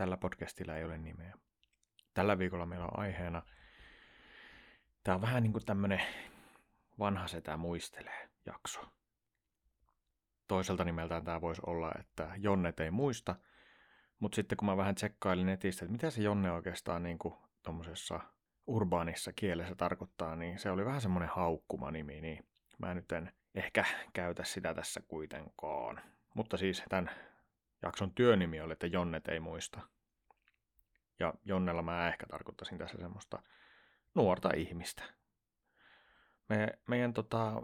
Tällä podcastilla ei ole nimeä. Tällä viikolla meillä on aiheena, tämä on vähän niin kuin tämmönen vanha setä muistelee jakso. Toiselta nimeltään tämä voisi olla, että Jonnet ei muista, mutta sitten kun mä vähän tsekkailin netistä, että mitä se Jonne oikeastaan niin kuin tommosessa urbaanissa kielessä tarkoittaa, niin se oli vähän semmoinen haukkuma nimi, niin mä nyt en ehkä käytä sitä tässä kuitenkaan. Mutta siis tämän jakson työnimi oli, että Jonnet ei muista. Ja Jonnella mä ehkä tarkoittaisin tässä semmoista nuorta ihmistä. Me, meidän tota,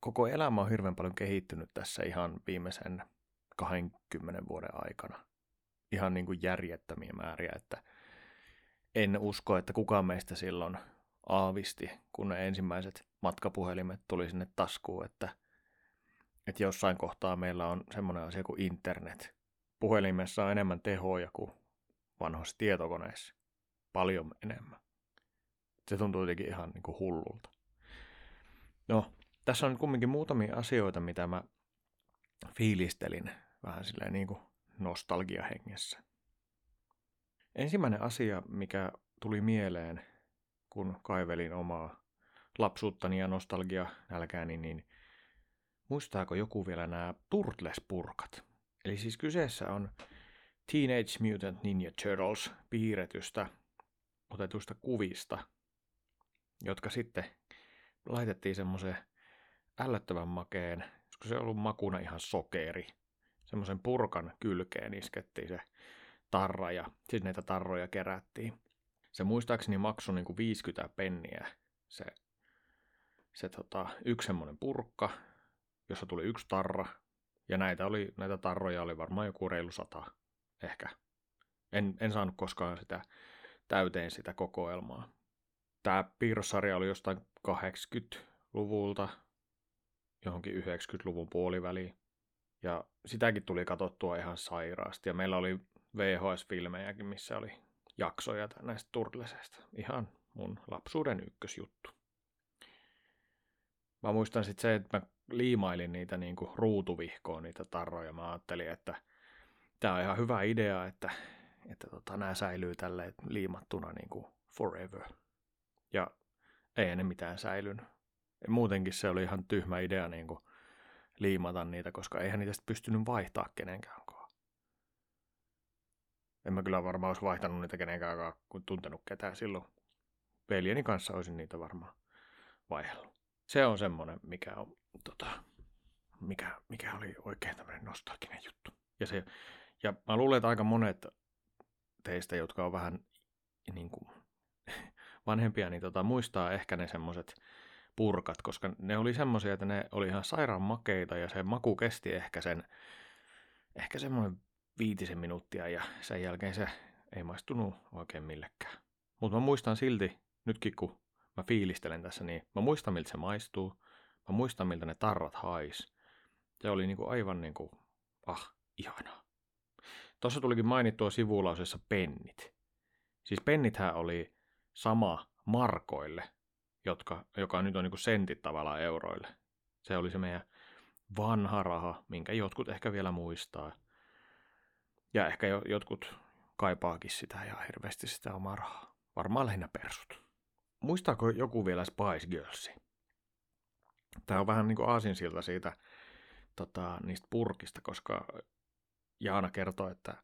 koko elämä on hirveän paljon kehittynyt tässä ihan viimeisen 20 vuoden aikana. Ihan niin kuin järjettömiä määriä, että en usko, että kukaan meistä silloin aavisti, kun ne ensimmäiset matkapuhelimet tuli sinne taskuun, että, että jossain kohtaa meillä on semmoinen asia kuin internet. Puhelimessa on enemmän tehoja kuin vanhoissa tietokoneissa. Paljon enemmän. Se tuntuu jotenkin ihan niin kuin hullulta. No, tässä on kumminkin muutamia asioita, mitä mä fiilistelin vähän silleen niin kuin nostalgiahengessä. Ensimmäinen asia, mikä tuli mieleen, kun kaivelin omaa lapsuuttani ja nostalgia nälkääni, niin muistaako joku vielä nämä Turtles-purkat? Eli siis kyseessä on Teenage Mutant Ninja Turtles piirretystä otetusta kuvista, jotka sitten laitettiin semmoiseen ällöttävän makeen, koska se on ollut makuna ihan sokeri. Semmoisen purkan kylkeen iskettiin se tarra ja sitten näitä tarroja kerättiin. Se muistaakseni maksoi niin kuin 50 penniä se, se tota, yksi semmoinen purkka, jossa tuli yksi tarra. Ja näitä, oli, näitä tarroja oli varmaan joku reilu sata ehkä. En, en saanut koskaan sitä täyteen sitä kokoelmaa. Tämä piirrossarja oli jostain 80-luvulta johonkin 90-luvun puoliväliin. Ja sitäkin tuli katsottua ihan sairaasti. Ja meillä oli VHS-filmejäkin, missä oli jaksoja näistä turtlesesta. Ihan mun lapsuuden ykkösjuttu. Mä muistan sitten se, että mä liimailin niitä niin kuin ruutuvihkoon, niitä tarroja. Mä ajattelin, että tämä on ihan hyvä idea, että, että tota, nämä säilyy tälle liimattuna niin kuin forever. Ja ei ne mitään säilynyt. Muutenkin se oli ihan tyhmä idea niin kuin liimata niitä, koska eihän niitä pystynyt vaihtaa kenenkään en mä kyllä varmaan olisi vaihtanut niitä kenenkään kun tuntenut ketään silloin. Veljeni kanssa olisin niitä varmaan vaihdellut. Se on semmoinen, mikä on, tota, mikä, mikä oli oikein tämmöinen nostalginen juttu. Ja, se, ja mä luulen, että aika monet teistä, jotka on vähän niin kuin, vanhempia, niin tota, muistaa ehkä ne semmoiset purkat, koska ne oli semmoisia, että ne oli ihan sairaan makeita ja se maku kesti ehkä sen, ehkä semmoinen viitisen minuuttia ja sen jälkeen se ei maistunut oikein millekään. Mutta mä muistan silti, nytkin kun mä fiilistelen tässä, niin mä muistan miltä se maistuu. Mä muistan miltä ne tarrat hais. Se oli niinku aivan niinku, ah, ihanaa. Tuossa tulikin mainittua sivulausessa pennit. Siis pennithän oli sama markoille, jotka, joka nyt on niinku sentit tavallaan euroille. Se oli se meidän vanha raha, minkä jotkut ehkä vielä muistaa. Ja ehkä jo, jotkut kaipaakin sitä ja hirveästi sitä omaa rahaa. Varmaan lähinnä persut. Muistaako joku vielä Spice Girlsi? Tämä on vähän niin kuin aasinsilta siitä tota, niistä purkista, koska Jaana kertoi, että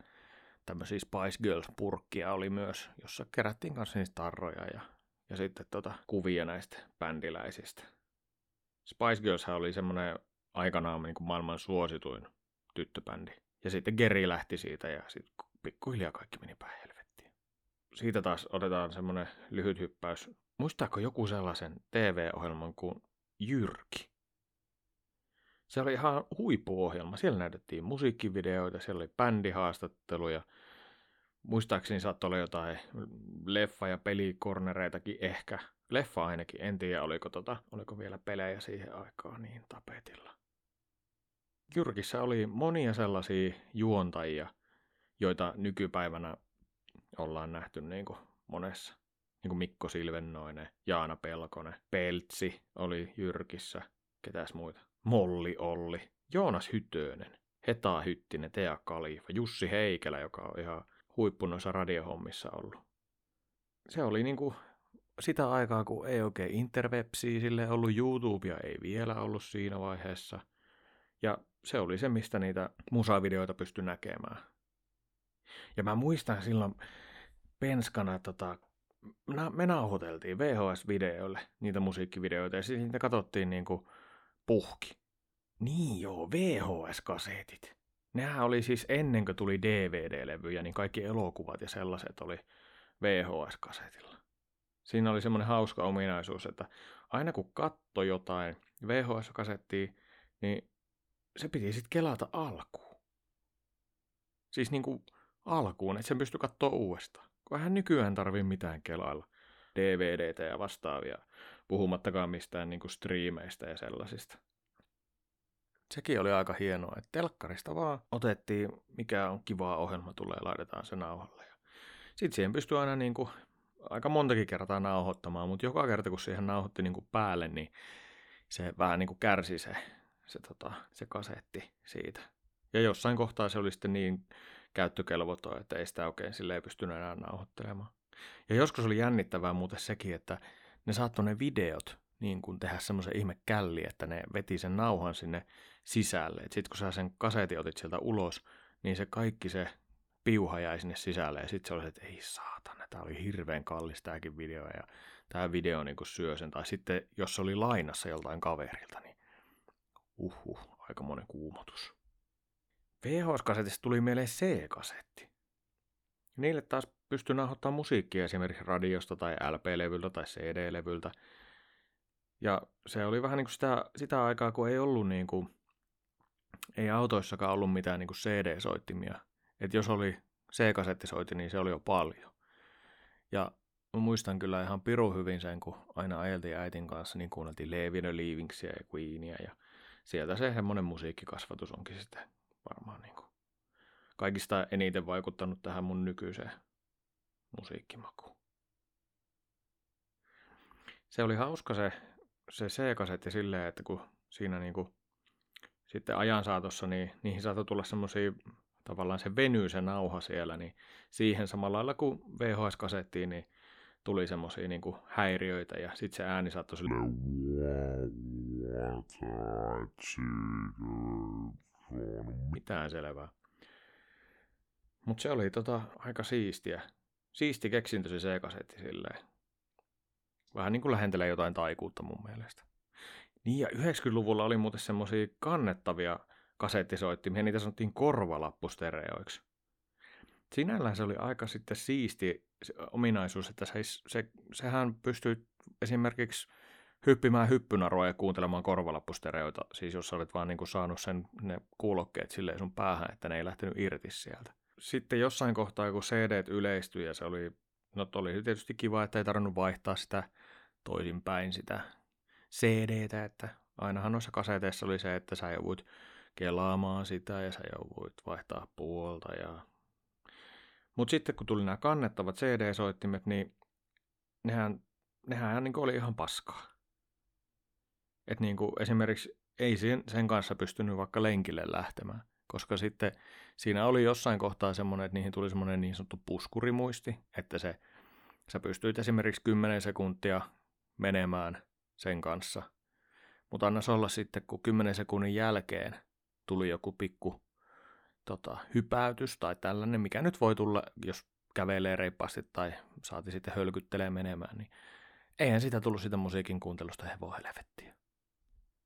tämmöisiä Spice Girls-purkkia oli myös, jossa kerättiin kanssa niistä tarroja ja, ja sitten tota, kuvia näistä bändiläisistä. Spice Girls oli semmoinen aikanaan niin kuin maailman suosituin tyttöbändi. Ja sitten Geri lähti siitä ja sitten pikkuhiljaa kaikki meni päin helvettiin. Siitä taas otetaan semmoinen lyhyt hyppäys. Muistaako joku sellaisen TV-ohjelman kuin Jyrki? Se oli ihan huippuohjelma. Siellä näytettiin musiikkivideoita, siellä oli bändihaastatteluja. Muistaakseni saattoi olla jotain leffa- ja pelikornereitakin ehkä. Leffa ainakin, en tiedä oliko, tota, oliko vielä pelejä siihen aikaan niin tapetilla. Jyrkissä oli monia sellaisia juontajia, joita nykypäivänä ollaan nähty niin kuin monessa. Niin kuin Mikko Silvennoinen, Jaana Pelkonen, Peltsi oli Jyrkissä, ketäs muita. Molli Olli, Joonas Hytönen, Heta Hyttinen, Tea Kalifa, Jussi Heikelä, joka on ihan huippu noissa radiohommissa ollut. Se oli niinku sitä aikaa, kun ei oikein interwebsiä sille ollut, YouTubea ei vielä ollut siinä vaiheessa. Ja se oli se, mistä niitä musavideoita pystyi näkemään. Ja mä muistan silloin penskana, tota, me nauhoiteltiin VHS-videoille niitä musiikkivideoita ja sitten niitä katsottiin niin kuin puhki. Niin joo, VHS-kasetit. Nehän oli siis ennen kuin tuli DVD-levyjä, niin kaikki elokuvat ja sellaiset oli VHS-kasetilla. Siinä oli semmoinen hauska ominaisuus, että aina kun katto jotain VHS-kasettia, niin se piti sitten kelata alkuun. Siis niin kuin alkuun, että sen pystyi katsoa uudestaan. Vähän nykyään tarvii mitään kelailla. DVDtä ja vastaavia, puhumattakaan mistään niin kuin striimeistä ja sellaisista. Sekin oli aika hienoa, että telkkarista vaan otettiin, mikä on kivaa ohjelma tulee, laitetaan se nauhalle. Sitten siihen pystyy aina niin kuin, aika montakin kertaa nauhoittamaan, mutta joka kerta kun siihen nauhoitti niin kuin päälle, niin se vähän niin kuin kärsi se, se, tota, se kasetti siitä. Ja jossain kohtaa se oli sitten niin käyttökelvoton, että ei sitä oikein ei pystynyt enää nauhoittelemaan. Ja joskus oli jännittävää muuten sekin, että ne saattoi ne videot niin kuin tehdä semmoisen ihme källi, että ne veti sen nauhan sinne sisälle. Sitten kun sä sen kasetin otit sieltä ulos, niin se kaikki se piuha jäi sinne sisälle. Ja sitten se oli, että ei saatana, tämä oli hirveän kallis tämäkin video. Ja tämä video niin kuin syö sen. Tai sitten jos se oli lainassa joltain kaverilta, niin uhu, aika monen kuumotus. VHS-kasetista tuli mieleen C-kasetti. Niille taas pystyi nauhoittamaan musiikkia esimerkiksi radiosta tai LP-levyltä tai CD-levyltä. Ja se oli vähän niin kuin sitä, sitä aikaa, kun ei ollut niin kuin, ei autoissakaan ollut mitään niin kuin CD-soittimia. Että jos oli C-kasettisoitin, niin se oli jo paljon. Ja muistan kyllä ihan piru hyvin sen, kun aina ajeltiin äitin kanssa, niin kuunneltiin Leaving Leavingsia ja Queenia. Ja sieltä se semmoinen musiikkikasvatus onkin sitten varmaan niin kuin kaikista eniten vaikuttanut tähän mun nykyiseen musiikkimakuun. Se oli hauska se, se C-kasetti silleen, että kun siinä niin kuin sitten ajan saatossa, niin niihin saattoi tulla semmoisia, tavallaan se venyy se nauha siellä, niin siihen samalla lailla kuin VHS-kasettiin, niin tuli semmoisia niin häiriöitä ja sitten se ääni saattoi sille mitään selvää. Mutta se oli tota aika siistiä. Siisti keksintö se C-kasetti silleen. Vähän niin kuin lähentelee jotain taikuutta mun mielestä. Niin ja 90-luvulla oli muuten semmoisia kannettavia kasettisoittimia, niitä sanottiin korvalappustereoiksi. Sinällään se oli aika sitten siisti ominaisuus, että se, se, sehän pystyy esimerkiksi hyppimään hyppynaroa ja kuuntelemaan korvalappustereoita, siis jos olet vaan niin kuin saanut sen, ne kuulokkeet silleen sun päähän, että ne ei lähtenyt irti sieltä. Sitten jossain kohtaa, kun CD yleistyi ja se oli, no oli tietysti kiva, että ei tarvinnut vaihtaa sitä toisinpäin sitä CDtä, että ainahan noissa kaseteissa oli se, että sä joudut kelaamaan sitä ja sä joudut vaihtaa puolta ja mutta sitten kun tuli nämä kannettavat CD-soittimet, niin nehän, nehän niin oli ihan paskaa. Että niin kuin esimerkiksi ei sen, sen kanssa pystynyt vaikka lenkille lähtemään, koska sitten siinä oli jossain kohtaa semmoinen, että niihin tuli semmoinen niin sanottu puskurimuisti, että se, sä pystyit esimerkiksi 10 sekuntia menemään sen kanssa. Mutta annas olla sitten, kun 10 sekunnin jälkeen tuli joku pikku tota, hypäytys tai tällainen, mikä nyt voi tulla, jos kävelee reippaasti tai saati sitten hölkyttelee menemään, niin eihän sitä tullut sitä musiikin kuuntelusta hevoa helvettiä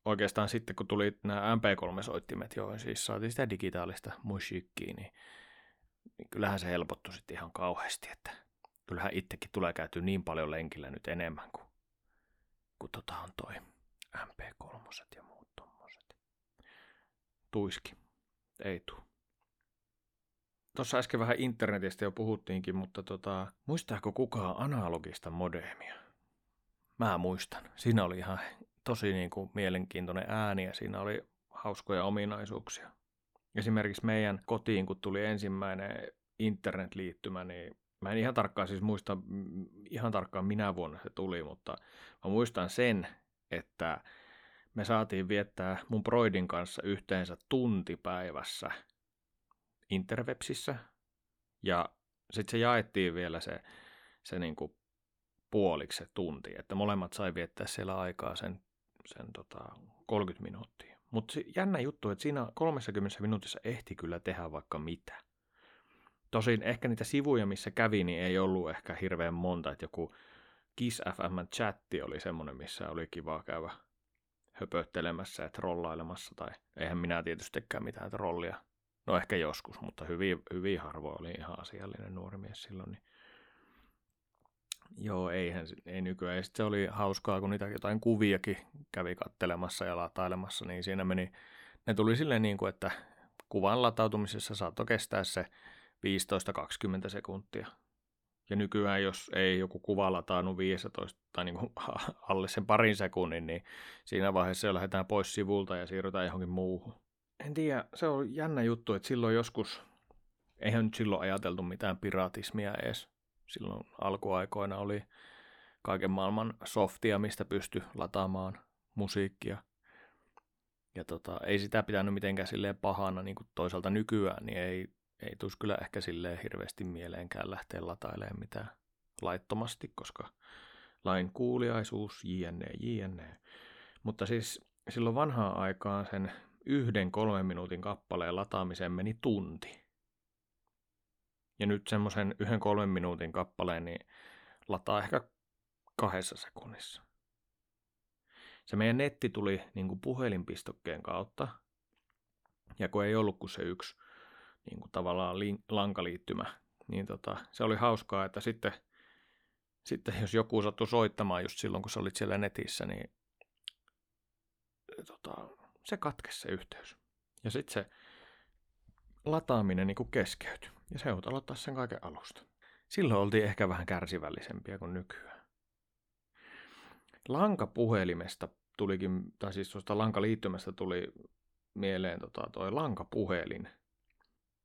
oikeastaan sitten, kun tuli nämä MP3-soittimet, joihin siis saatiin sitä digitaalista musiikkiä, niin, niin kyllähän se helpottui sitten ihan kauheasti, että kyllähän itsekin tulee käyty niin paljon lenkillä nyt enemmän kuin, kuin tota on toi MP3 ja muut tommoset. Tuiski. Ei tuu. Tuossa äsken vähän internetistä jo puhuttiinkin, mutta tota, muistaako kukaan analogista modemia? Mä muistan. Siinä oli ihan tosi niin kuin mielenkiintoinen ääni ja siinä oli hauskoja ominaisuuksia. Esimerkiksi meidän kotiin, kun tuli ensimmäinen internetliittymä, niin mä en ihan tarkkaan siis muista ihan tarkkaan minä vuonna se tuli, mutta mä muistan sen, että me saatiin viettää mun broidin kanssa yhteensä tunti päivässä interwebsissä ja sitten se jaettiin vielä se, se niin kuin puoliksi se tunti, että molemmat sai viettää siellä aikaa sen, sen tota 30 minuuttia. Mutta jännä juttu, että siinä 30 minuutissa ehti kyllä tehdä vaikka mitä. Tosin ehkä niitä sivuja, missä kävi, niin ei ollut ehkä hirveän monta, että joku Kiss FM chatti oli semmoinen, missä oli kiva käydä höpöttelemässä ja trollailemassa, tai eihän minä tietystikään mitään trollia. No ehkä joskus, mutta hyvin, hyvin harvoin oli ihan asiallinen nuori mies silloin. Niin Joo, eihän, ei nykyään. Ja se oli hauskaa, kun niitä jotain kuviakin kävi kattelemassa ja latailemassa, niin siinä meni, ne tuli silleen niin kuin, että kuvan latautumisessa saattoi kestää se 15-20 sekuntia. Ja nykyään, jos ei joku kuva lataanut 15 tai niin kuin alle sen parin sekunnin, niin siinä vaiheessa jo lähdetään pois sivulta ja siirrytään johonkin muuhun. En tiedä, se on jännä juttu, että silloin joskus, eihän nyt silloin ajateltu mitään piratismia edes. Silloin alkuaikoina oli kaiken maailman softia, mistä pysty lataamaan musiikkia. Ja tota, ei sitä pitänyt mitenkään silleen pahana, niin kuin toisaalta nykyään, niin ei, ei tulisi kyllä ehkä silleen hirveästi mieleenkään lähteä latailemaan mitään laittomasti, koska lain kuuliaisuus, jne, jne. Mutta siis silloin vanhaan aikaan sen yhden kolmen minuutin kappaleen lataamiseen meni tunti. Ja nyt semmoisen yhden kolmen minuutin kappaleen niin lataa ehkä kahdessa sekunnissa. Se meidän netti tuli niin kuin puhelinpistokkeen kautta. Ja kun ei ollut kuin se yksi niin kuin tavallaan lankaliittymä, niin tota, se oli hauskaa, että sitten, sitten jos joku sattui soittamaan just silloin, kun sä olit siellä netissä, niin tota, se katkesi se yhteys. Ja sitten se lataaminen niin keskeytyi. Ja se joutui aloittaa sen kaiken alusta. Silloin oltiin ehkä vähän kärsivällisempiä kuin nykyään. Lankapuhelimesta tulikin, tai siis tuosta lankaliittymästä tuli mieleen tota, toi lankapuhelin.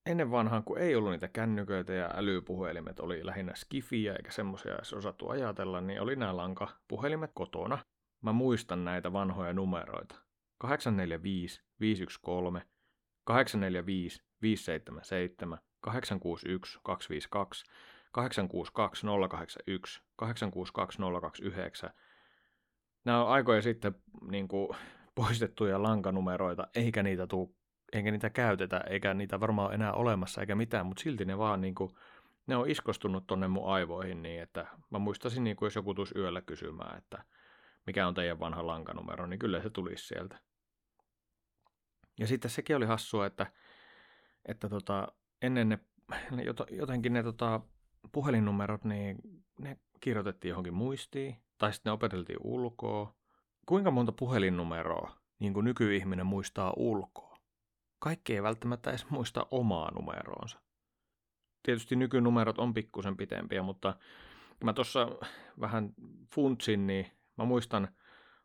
Ennen vanhaan, kun ei ollut niitä kännyköitä ja älypuhelimet oli lähinnä skifiä eikä semmoisia edes osattu ajatella, niin oli nämä lankapuhelimet kotona. Mä muistan näitä vanhoja numeroita. 845 513 845 577 861 252 862 081 862 029. Nämä on aikoja sitten niin kuin, poistettuja lankanumeroita, eikä niitä, tuu, eikä niitä käytetä, eikä niitä varmaan enää olemassa eikä mitään, mutta silti ne vaan niin kuin, ne on iskostunut tonne mun aivoihin niin, että mä muistasin, niin kuin, jos joku tulisi yöllä kysymään, että mikä on teidän vanha lankanumero, niin kyllä se tulisi sieltä. Ja sitten sekin oli hassua, että, että tota, ennen ne, ne jotenkin ne tota, puhelinnumerot, niin ne kirjoitettiin johonkin muistiin, tai sitten ne opeteltiin ulkoa. Kuinka monta puhelinnumeroa niin kuin nykyihminen muistaa ulkoa? Kaikki ei välttämättä edes muista omaa numeroonsa. Tietysti nykynumerot on pikkusen pitempiä, mutta mä tuossa vähän funtsin, niin mä muistan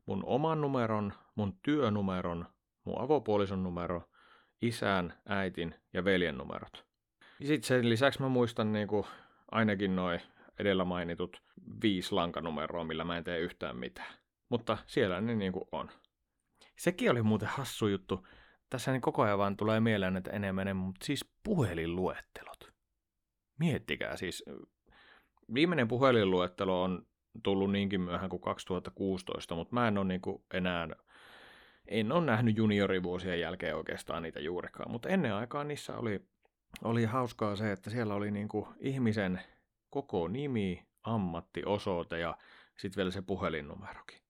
mun oman numeron, mun työnumeron, mun avopuolison numero, isän, äitin ja veljen numerot. Sitten sen lisäksi mä muistan niin kuin ainakin noin edellä mainitut viisi lankanumeroa, millä mä en tee yhtään mitään. Mutta siellä ne niin kuin on. Sekin oli muuten hassu juttu. Tässä niin koko ajan vaan tulee mieleen, että enemmän, mutta siis puhelinluettelot. Miettikää siis. Viimeinen puhelinluettelo on tullut niinkin myöhään kuin 2016, mutta mä en ole niin enää en ole nähnyt juniorivuosien jälkeen oikeastaan niitä juurikaan, mutta ennen aikaa niissä oli, oli hauskaa se, että siellä oli niin kuin ihmisen koko nimi, ammatti, osoite ja sitten vielä se puhelinnumerokin.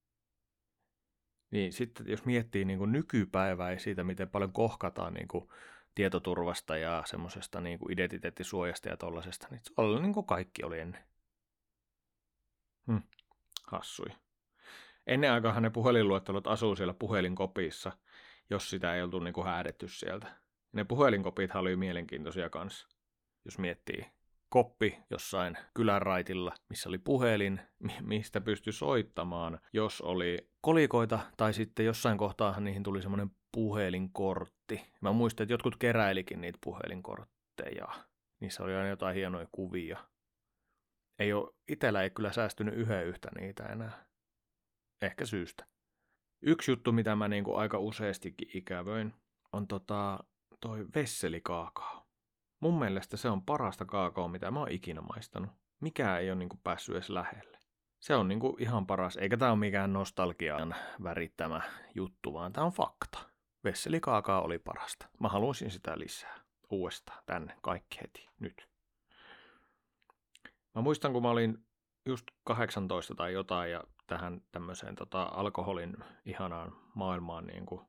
Niin sitten jos miettii niin kuin nykypäivää ja siitä, miten paljon kohkataan niin kuin tietoturvasta ja semmoisesta niin kuin identiteettisuojasta ja tollasesta, niin se oli niin kuin kaikki oli ennen. Hm, hassui. Ennen aikaan ne puhelinluettelot asuu siellä puhelinkopissa, jos sitä ei oltu niin kuin häädetty sieltä. Ne puhelinkopithan oli mielenkiintoisia kanssa, jos miettii. Koppi jossain kylänraitilla, missä oli puhelin, mistä pystyi soittamaan, jos oli kolikoita, tai sitten jossain kohtaa niihin tuli semmoinen puhelinkortti. Mä muistan, että jotkut keräilikin niitä puhelinkortteja. Niissä oli aina jotain hienoja kuvia. Ei ole, itellä ei kyllä säästynyt yhden yhtä niitä enää. Ehkä syystä. Yksi juttu, mitä mä niinku aika useastikin ikävöin, on tota, toi vesselikaakao. Mun mielestä se on parasta kaakaoa, mitä mä oon ikinä maistanut. Mikä ei ole niinku päässyt edes lähelle. Se on niinku ihan paras, eikä tämä ole mikään nostalgian värittämä juttu, vaan tämä on fakta. Vesselikaakaa oli parasta. Mä haluaisin sitä lisää. Uudestaan, tänne, kaikki heti, nyt. Mä muistan, kun mä olin just 18 tai jotain ja tähän tämmöiseen tota, alkoholin ihanaan maailmaan niin kuin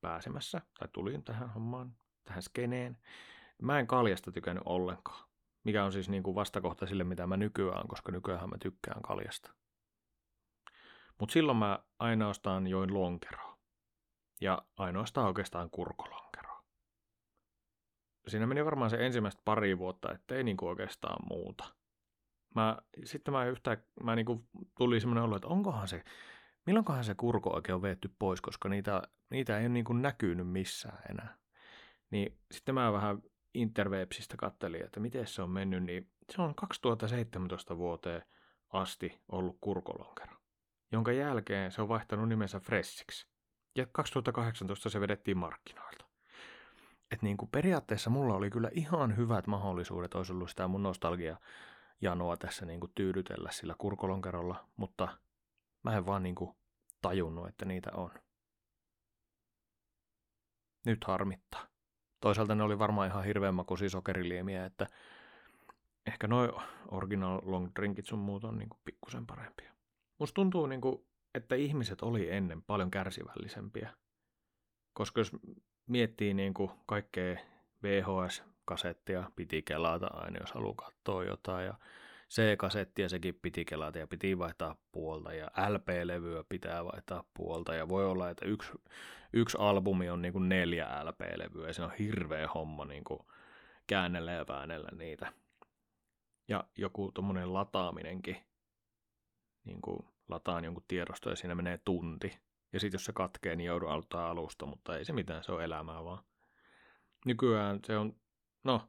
pääsemässä, tai tulin tähän hommaan, tähän skeneen. Mä en kaljasta tykännyt ollenkaan, mikä on siis niin kuin vastakohta sille, mitä mä nykyään, koska nykyään mä tykkään kaljasta. Mutta silloin mä ainoastaan join lonkeroa. Ja ainoastaan oikeastaan kurkolonkeroa. Siinä meni varmaan se ensimmäistä pari vuotta, ettei niinku oikeastaan muuta. Mä, sitten mä yhtä, mä niinku tuli semmoinen olo, että onkohan se, milloinkohan se kurko oikein on veetty pois, koska niitä, niitä ei ole niinku näkynyt missään enää. Niin sitten mä vähän Interwebsistä kattelin, että miten se on mennyt, niin se on 2017 vuoteen asti ollut kurkolonkero, jonka jälkeen se on vaihtanut nimensä Freshiksi. Ja 2018 se vedettiin markkinoilta. Et niin kuin periaatteessa mulla oli kyllä ihan hyvät mahdollisuudet, olisi ollut sitä mun nostalgia janoa tässä niin kuin tyydytellä sillä kurkolonkerolla, mutta mä en vaan niin kuin tajunnut, että niitä on. Nyt harmittaa. Toisaalta ne oli varmaan ihan hirveän makuisia sokeriliemiä, että ehkä noin original long drinkit sun muut on niin kuin pikkusen parempia. Musta tuntuu, niin kuin, että ihmiset oli ennen paljon kärsivällisempiä. Koska jos miettii niin kuin kaikkea VHS-kasettia, piti kelata aina, jos haluaa katsoa jotain. Ja C-kasettia sekin piti kelata ja piti vaihtaa puolta ja LP-levyä pitää vaihtaa puolta ja voi olla, että yksi, yksi albumi on niin kuin neljä LP-levyä ja se on hirveä homma niin kuin käännellä ja väännellä niitä. Ja joku tuommoinen lataaminenkin, niin kuin lataan jonkun tiedosto ja siinä menee tunti. Ja sitten jos se katkee, niin joudun aloittaa alusta, mutta ei se mitään, se on elämää vaan. Nykyään se on, no,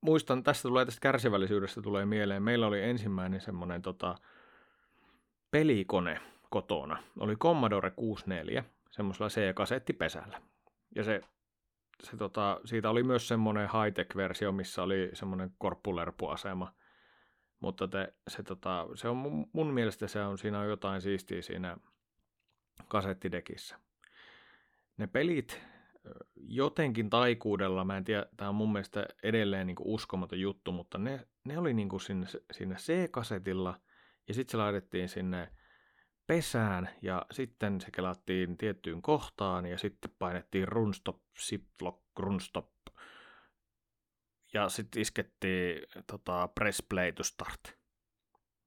muistan, tästä tulee tästä kärsivällisyydestä tulee mieleen. Meillä oli ensimmäinen semmoinen tota, pelikone kotona. Oli Commodore 64, semmoisella C-kasettipesällä. Ja se, se tota, siitä oli myös semmoinen high-tech-versio, missä oli semmoinen korppulerpuasema. Mutta te, se, tota, se on mun, mun mielestä se on, siinä on jotain siistiä siinä kasettidekissä. Ne pelit jotenkin taikuudella, mä en tiedä, tämä on mun mielestä edelleen niin uskomaton juttu, mutta ne, ne oli niin sinne, sinne C-kasetilla ja sitten se laitettiin sinne pesään ja sitten se kelattiin tiettyyn kohtaan ja sitten painettiin runstop, ziplock, runstop ja sitten iskettiin tota, press play to start.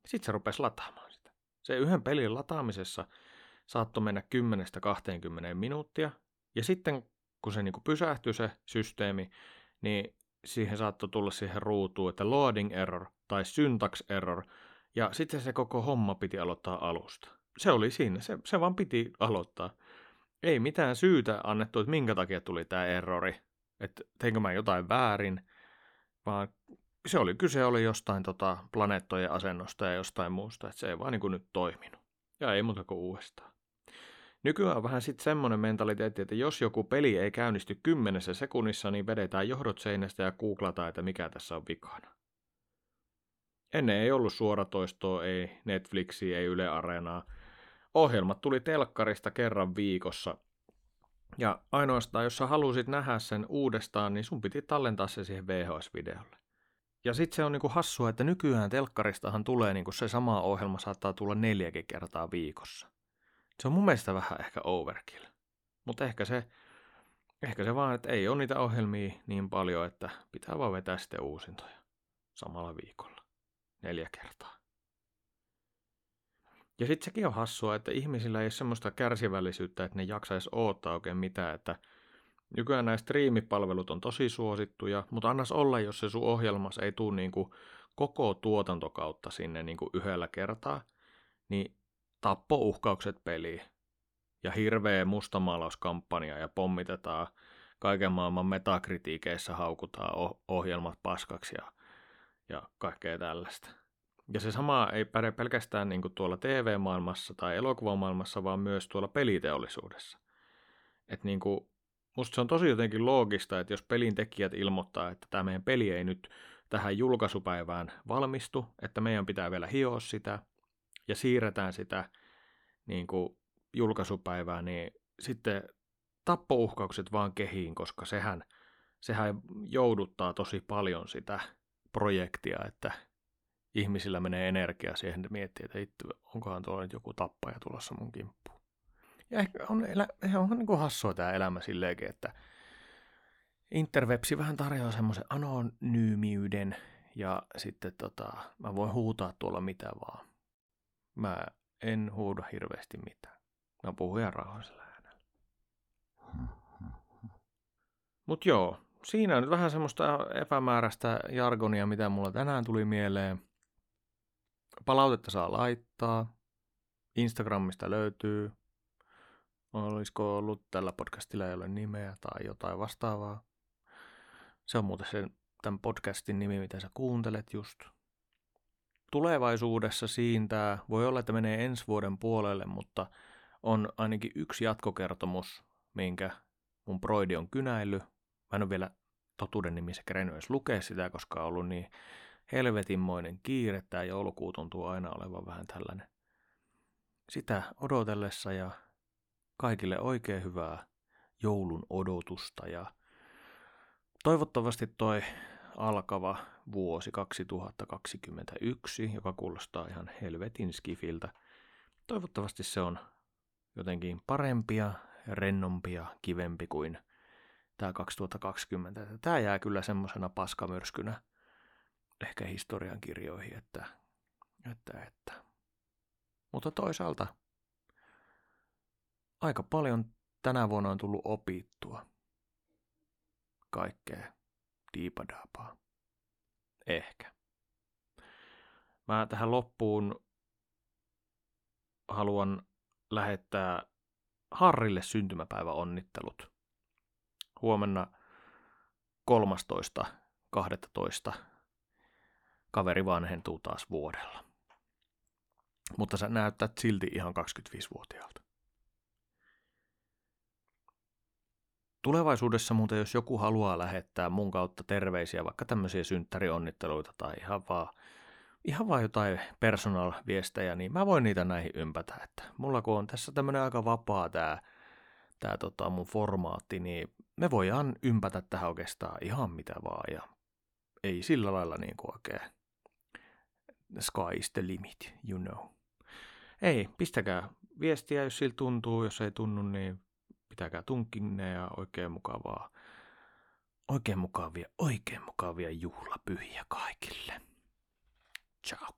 Sitten se rupesi lataamaan sitä. Se yhden pelin lataamisessa saattoi mennä 10-20 minuuttia ja sitten kun se niin kuin pysähtyi se systeemi, niin siihen saattoi tulla siihen ruutuun, että loading error tai syntax error, ja sitten se koko homma piti aloittaa alusta. Se oli siinä, se, se vaan piti aloittaa. Ei mitään syytä annettu, että minkä takia tuli tämä errori, että teinkö mä jotain väärin, vaan se oli, kyse oli jostain tota, planeettojen asennosta ja jostain muusta, että se ei vaan niin kuin nyt toiminut. Ja ei muuta kuin uudestaan. Nykyään on vähän sitten semmoinen mentaliteetti, että jos joku peli ei käynnisty kymmenessä sekunnissa, niin vedetään johdot seinästä ja googlataan, että mikä tässä on vikana. Ennen ei ollut suoratoistoa, ei Netflixiä, ei Yle Areenaa. Ohjelmat tuli telkkarista kerran viikossa. Ja ainoastaan, jos sä halusit nähdä sen uudestaan, niin sun piti tallentaa se siihen VHS-videolle. Ja sitten se on niinku hassua, että nykyään telkkaristahan tulee niinku se sama ohjelma saattaa tulla neljäkin kertaa viikossa. Se on mun mielestä vähän ehkä overkill. Mutta ehkä se, ehkä se vaan, että ei ole niitä ohjelmia niin paljon, että pitää vaan vetää sitten uusintoja samalla viikolla. Neljä kertaa. Ja sitten sekin on hassua, että ihmisillä ei ole semmoista kärsivällisyyttä, että ne jaksaisi odottaa oikein mitään, että nykyään nämä striimipalvelut on tosi suosittuja, mutta annas olla, jos se sun ohjelmas ei tule niinku koko tuotantokautta sinne niinku yhdellä kertaa, niin tappouhkaukset peliin ja hirveä mustamaalauskampanja ja pommitetaan kaiken maailman metakritiikeissä haukutaan ohjelmat paskaksi ja, ja kaikkea tällaista. Ja se sama ei päde pelkästään niin tuolla TV-maailmassa tai elokuvamaailmassa, vaan myös tuolla peliteollisuudessa. Et niin kuin musta se on tosi jotenkin loogista, että jos pelin tekijät ilmoittaa, että tämä meidän peli ei nyt tähän julkaisupäivään valmistu, että meidän pitää vielä hioa sitä ja siirretään sitä niin kuin julkaisupäivää, niin sitten tappouhkaukset vaan kehiin, koska sehän, sehän jouduttaa tosi paljon sitä projektia, että ihmisillä menee energia siihen, että miettii, että itse, onkohan tuolla nyt joku tappaja tulossa mun kimppuun. Ja ehkä on, elä, on niin hassua tämä elämä silleenkin, että interwebsi vähän tarjoaa semmoisen anonyymiyden ja sitten tota, mä voin huutaa tuolla mitä vaan. Mä en huuda hirveästi mitään. Mä puhun ihan rauhallisella äänellä. Mut joo, siinä on nyt vähän semmoista epämääräistä jargonia, mitä mulla tänään tuli mieleen. Palautetta saa laittaa. Instagramista löytyy. Olisiko ollut tällä podcastilla ei ole nimeä tai jotain vastaavaa. Se on muuten sen, tämän podcastin nimi, mitä sä kuuntelet just. Tulevaisuudessa siintää, voi olla, että menee ensi vuoden puolelle, mutta on ainakin yksi jatkokertomus, minkä mun broidi on kynäily. Mä en ole vielä totuuden nimissä kerennyt edes lukea sitä, koska on ollut niin helvetinmoinen kiire. Tämä joulukuu tuntuu aina olevan vähän tällainen. Sitä odotellessa ja kaikille oikein hyvää joulun odotusta ja toivottavasti toi alkava vuosi 2021, joka kuulostaa ihan helvetin skifiltä. Toivottavasti se on jotenkin parempia, rennompia, kivempi kuin tämä 2020. Tämä jää kyllä semmoisena paskamyrskynä ehkä historian kirjoihin, että, että, että. Mutta toisaalta aika paljon tänä vuonna on tullut opittua kaikkea diipadaapaa. Ehkä. Mä tähän loppuun haluan lähettää Harrille syntymäpäiväonnittelut. Huomenna 13.12. kaveri vanhentuu taas vuodella. Mutta sä näyttät silti ihan 25-vuotiaalta. Tulevaisuudessa muuten, jos joku haluaa lähettää mun kautta terveisiä, vaikka tämmöisiä synttärionnitteluita tai ihan vaan, ihan vaan jotain personal-viestejä, niin mä voin niitä näihin ympätä. Että mulla kun on tässä tämmöinen aika vapaa tää, tää tota mun formaatti, niin me voidaan ympätä tähän oikeastaan ihan mitä vaan ja ei sillä lailla niin kuin oikein sky is the limit, you know. Ei, pistäkää viestiä, jos siltä tuntuu, jos ei tunnu, niin pitäkää tunkinne ja oikein mukavaa, oikein mukavia, oikein mukavia juhlapyhiä kaikille. ciao